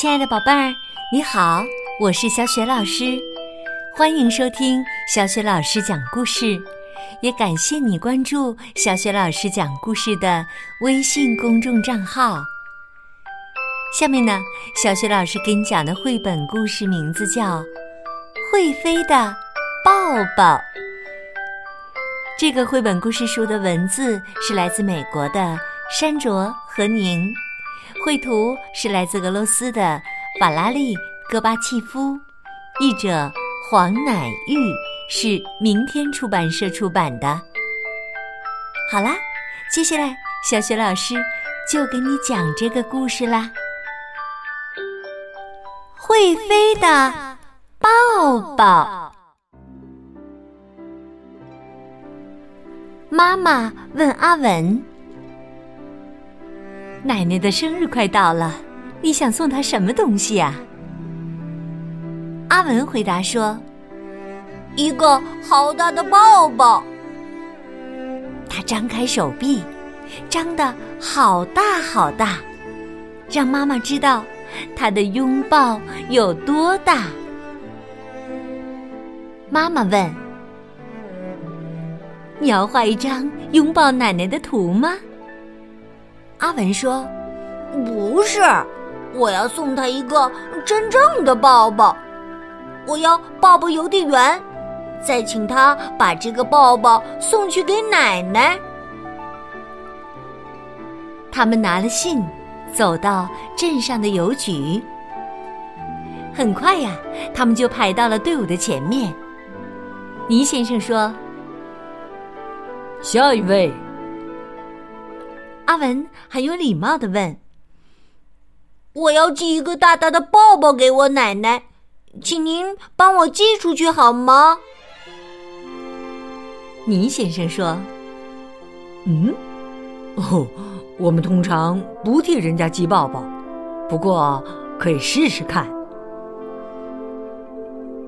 亲爱的宝贝儿，你好，我是小雪老师，欢迎收听小雪老师讲故事，也感谢你关注小雪老师讲故事的微信公众账号。下面呢，小雪老师给你讲的绘本故事名字叫《会飞的抱抱》。这个绘本故事书的文字是来自美国的山卓和宁。绘图是来自俄罗斯的法拉利·戈巴契夫，译者黄乃玉，是明天出版社出版的。好啦，接下来小雪老师就给你讲这个故事啦。会飞的抱抱。妈妈问阿文。奶奶的生日快到了，你想送她什么东西呀？阿文回答说：“一个好大的抱抱。”他张开手臂，张得好大好大，让妈妈知道他的拥抱有多大。妈妈问：“你要画一张拥抱奶奶的图吗？”阿文说：“不是，我要送他一个真正的抱抱。我要抱抱邮递员，再请他把这个抱抱送去给奶奶。”他们拿了信，走到镇上的邮局。很快呀，他们就排到了队伍的前面。倪先生说：“下一位。”阿文很有礼貌的问：“我要寄一个大大的抱抱给我奶奶，请您帮我寄出去好吗？”倪先生说：“嗯，哦，我们通常不替人家寄抱抱，不过可以试试看。”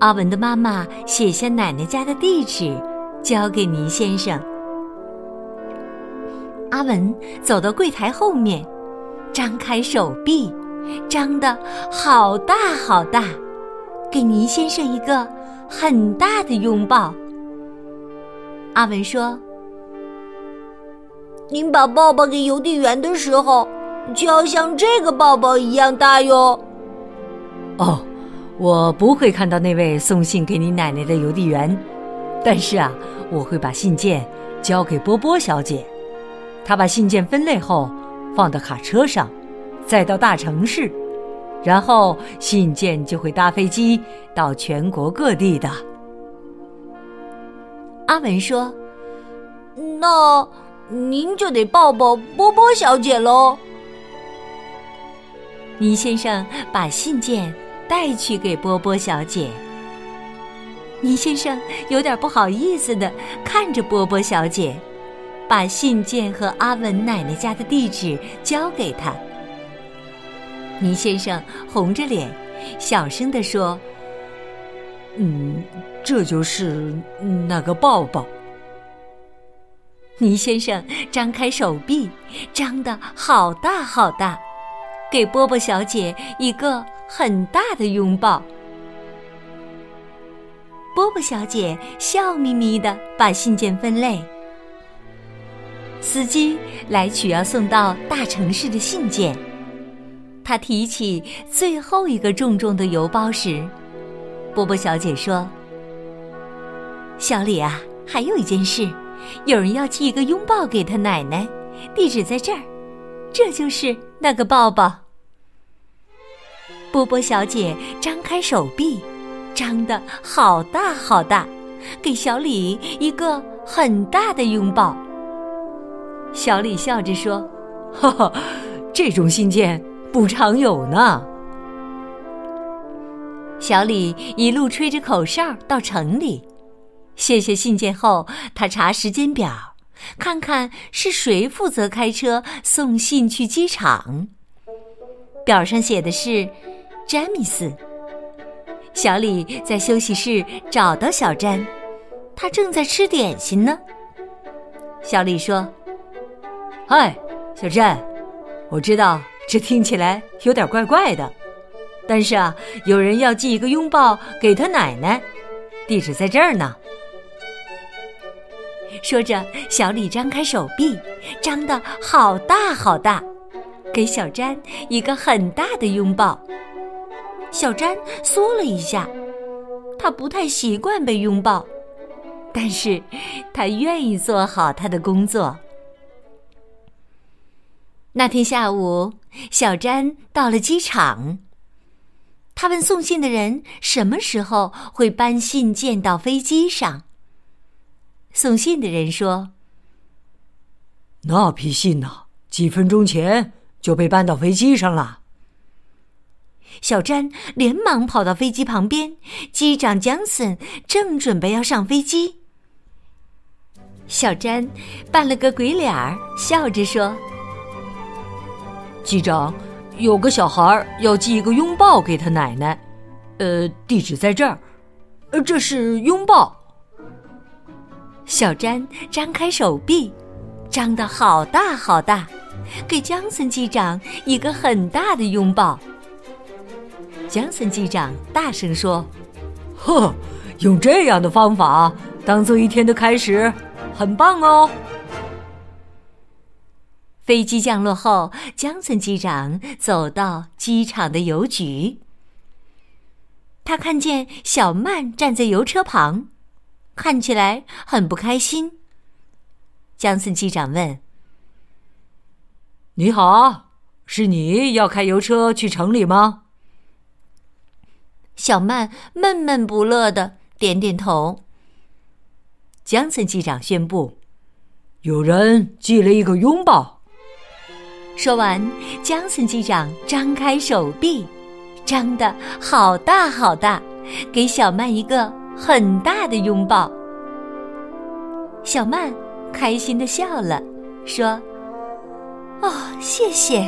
阿文的妈妈写下奶奶家的地址，交给倪先生。阿文走到柜台后面，张开手臂，张得好大好大，给倪先生一个很大的拥抱。阿文说：“您把抱抱给邮递员的时候，就要像这个抱抱一样大哟。”哦，我不会看到那位送信给你奶奶的邮递员，但是啊，我会把信件交给波波小姐。他把信件分类后放到卡车上，再到大城市，然后信件就会搭飞机到全国各地的。阿文说：“那您就得抱抱波波小姐喽。”倪先生把信件带去给波波小姐。倪先生有点不好意思的看着波波小姐。把信件和阿文奶奶家的地址交给他。倪先生红着脸，小声地说：“嗯，这就是那个抱抱。”倪先生张开手臂，张得好大好大，给波波小姐一个很大的拥抱。波波小姐笑眯眯地把信件分类。司机来取要送到大城市的信件，他提起最后一个重重的邮包时，波波小姐说：“小李啊，还有一件事，有人要寄一个拥抱给他奶奶，地址在这儿，这就是那个抱抱。”波波小姐张开手臂，张得好大好大，给小李一个很大的拥抱。小李笑着说：“哈哈，这种信件不常有呢。”小李一路吹着口哨到城里，谢谢信件后，他查时间表，看看是谁负责开车送信去机场。表上写的是詹姆斯。小李在休息室找到小詹，他正在吃点心呢。小李说。嗨，小詹，我知道这听起来有点怪怪的，但是啊，有人要寄一个拥抱给他奶奶，地址在这儿呢。说着，小李张开手臂，张得好大好大，给小詹一个很大的拥抱。小詹缩了一下，他不太习惯被拥抱，但是他愿意做好他的工作。那天下午，小詹到了机场。他问送信的人什么时候会搬信件到飞机上。送信的人说：“那批信呢，几分钟前就被搬到飞机上了。”小詹连忙跑到飞机旁边，机长江森正准备要上飞机。小詹扮了个鬼脸儿，笑着说。机长，有个小孩要寄一个拥抱给他奶奶，呃，地址在这儿，呃，这是拥抱。小詹张开手臂，张得好大好大，给江森机长一个很大的拥抱。江森机长大声说：“呵，用这样的方法当做一天的开始，很棒哦。”飞机降落后，江森机长走到机场的邮局。他看见小曼站在邮车旁，看起来很不开心。江森机长问：“你好，是你要开邮车去城里吗？”小曼闷闷不乐的点点头。江森机长宣布：“有人寄了一个拥抱。”说完，江森机长张开手臂，张得好大好大，给小曼一个很大的拥抱。小曼开心的笑了，说：“哦，谢谢。”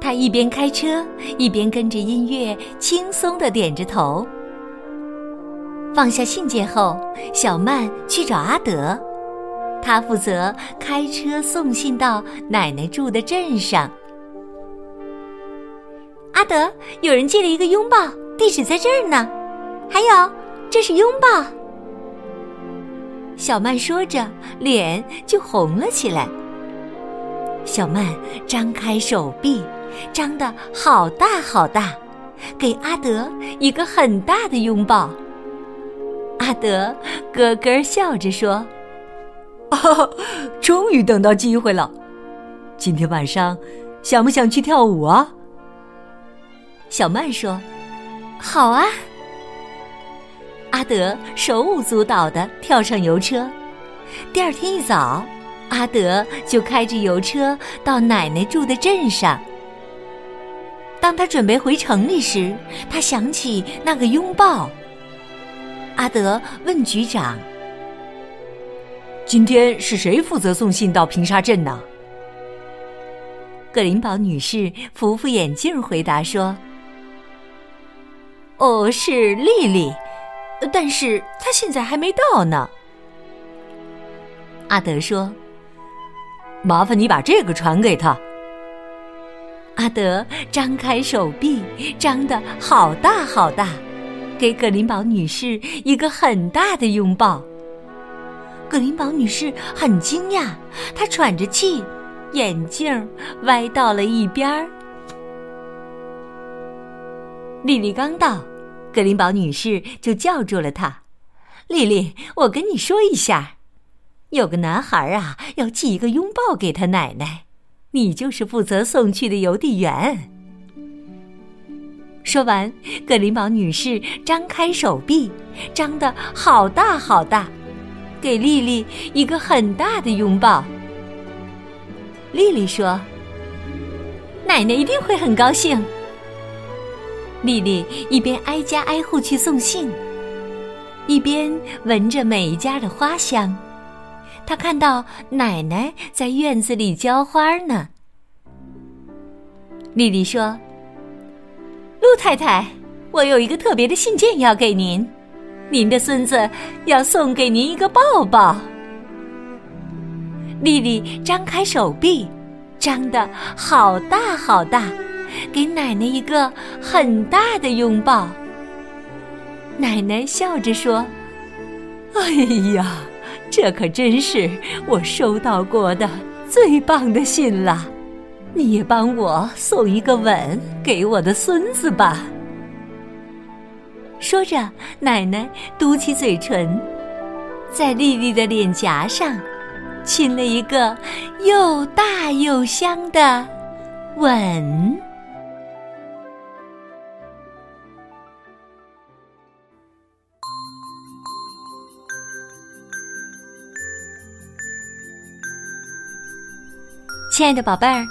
他一边开车，一边跟着音乐轻松的点着头。放下信件后，小曼去找阿德。他负责开车送信到奶奶住的镇上。阿德，有人寄了一个拥抱，地址在这儿呢。还有，这是拥抱。小曼说着，脸就红了起来。小曼张开手臂，张得好大好大，给阿德一个很大的拥抱。阿德咯咯笑着说。啊！终于等到机会了。今天晚上，想不想去跳舞啊？小曼说：“好啊。”阿德手舞足蹈的跳上邮车。第二天一早，阿德就开着邮车到奶奶住的镇上。当他准备回城里时，他想起那个拥抱。阿德问局长。今天是谁负责送信到平沙镇呢？格林堡女士扶扶眼镜回答说：“哦，是丽丽，但是她现在还没到呢。”阿德说：“麻烦你把这个传给她。”阿德张开手臂，张得好大好大，给格林堡女士一个很大的拥抱。格林堡女士很惊讶，她喘着气，眼镜歪到了一边儿。丽丽刚到，格林堡女士就叫住了她：“丽丽，我跟你说一下，有个男孩啊，要寄一个拥抱给他奶奶，你就是负责送去的邮递员。”说完，格林堡女士张开手臂，张得好大好大。给丽丽一个很大的拥抱。丽丽说：“奶奶一定会很高兴。”丽丽一边挨家挨户去送信，一边闻着每一家的花香。她看到奶奶在院子里浇花呢。丽丽说：“陆太太，我有一个特别的信件要给您。”您的孙子要送给您一个抱抱。丽丽张开手臂，张得好大好大，给奶奶一个很大的拥抱。奶奶笑着说：“哎呀，这可真是我收到过的最棒的信了！你也帮我送一个吻给我的孙子吧。”说着，奶奶嘟起嘴唇，在丽丽的脸颊上亲了一个又大又香的吻。亲爱的宝贝儿，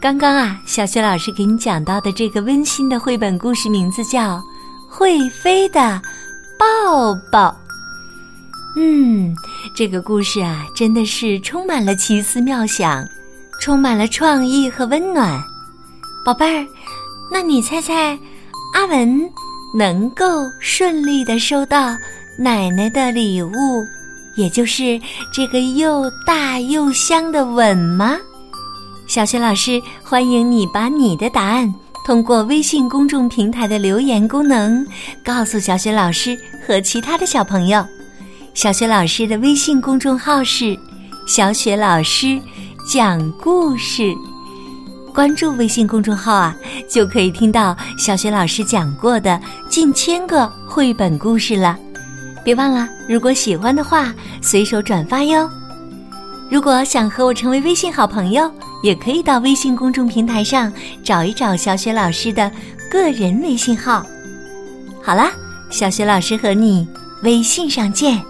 刚刚啊，小雪老师给你讲到的这个温馨的绘本故事名字叫《会飞的抱抱》。嗯，这个故事啊，真的是充满了奇思妙想，充满了创意和温暖。宝贝儿，那你猜猜，阿文能够顺利的收到奶奶的礼物，也就是这个又大又香的吻吗？小雪老师欢迎你把你的答案通过微信公众平台的留言功能告诉小雪老师和其他的小朋友。小雪老师的微信公众号是“小雪老师讲故事”，关注微信公众号啊，就可以听到小雪老师讲过的近千个绘本故事了。别忘了，如果喜欢的话，随手转发哟。如果想和我成为微信好朋友，也可以到微信公众平台上找一找小雪老师的个人微信号。好啦，小雪老师和你微信上见。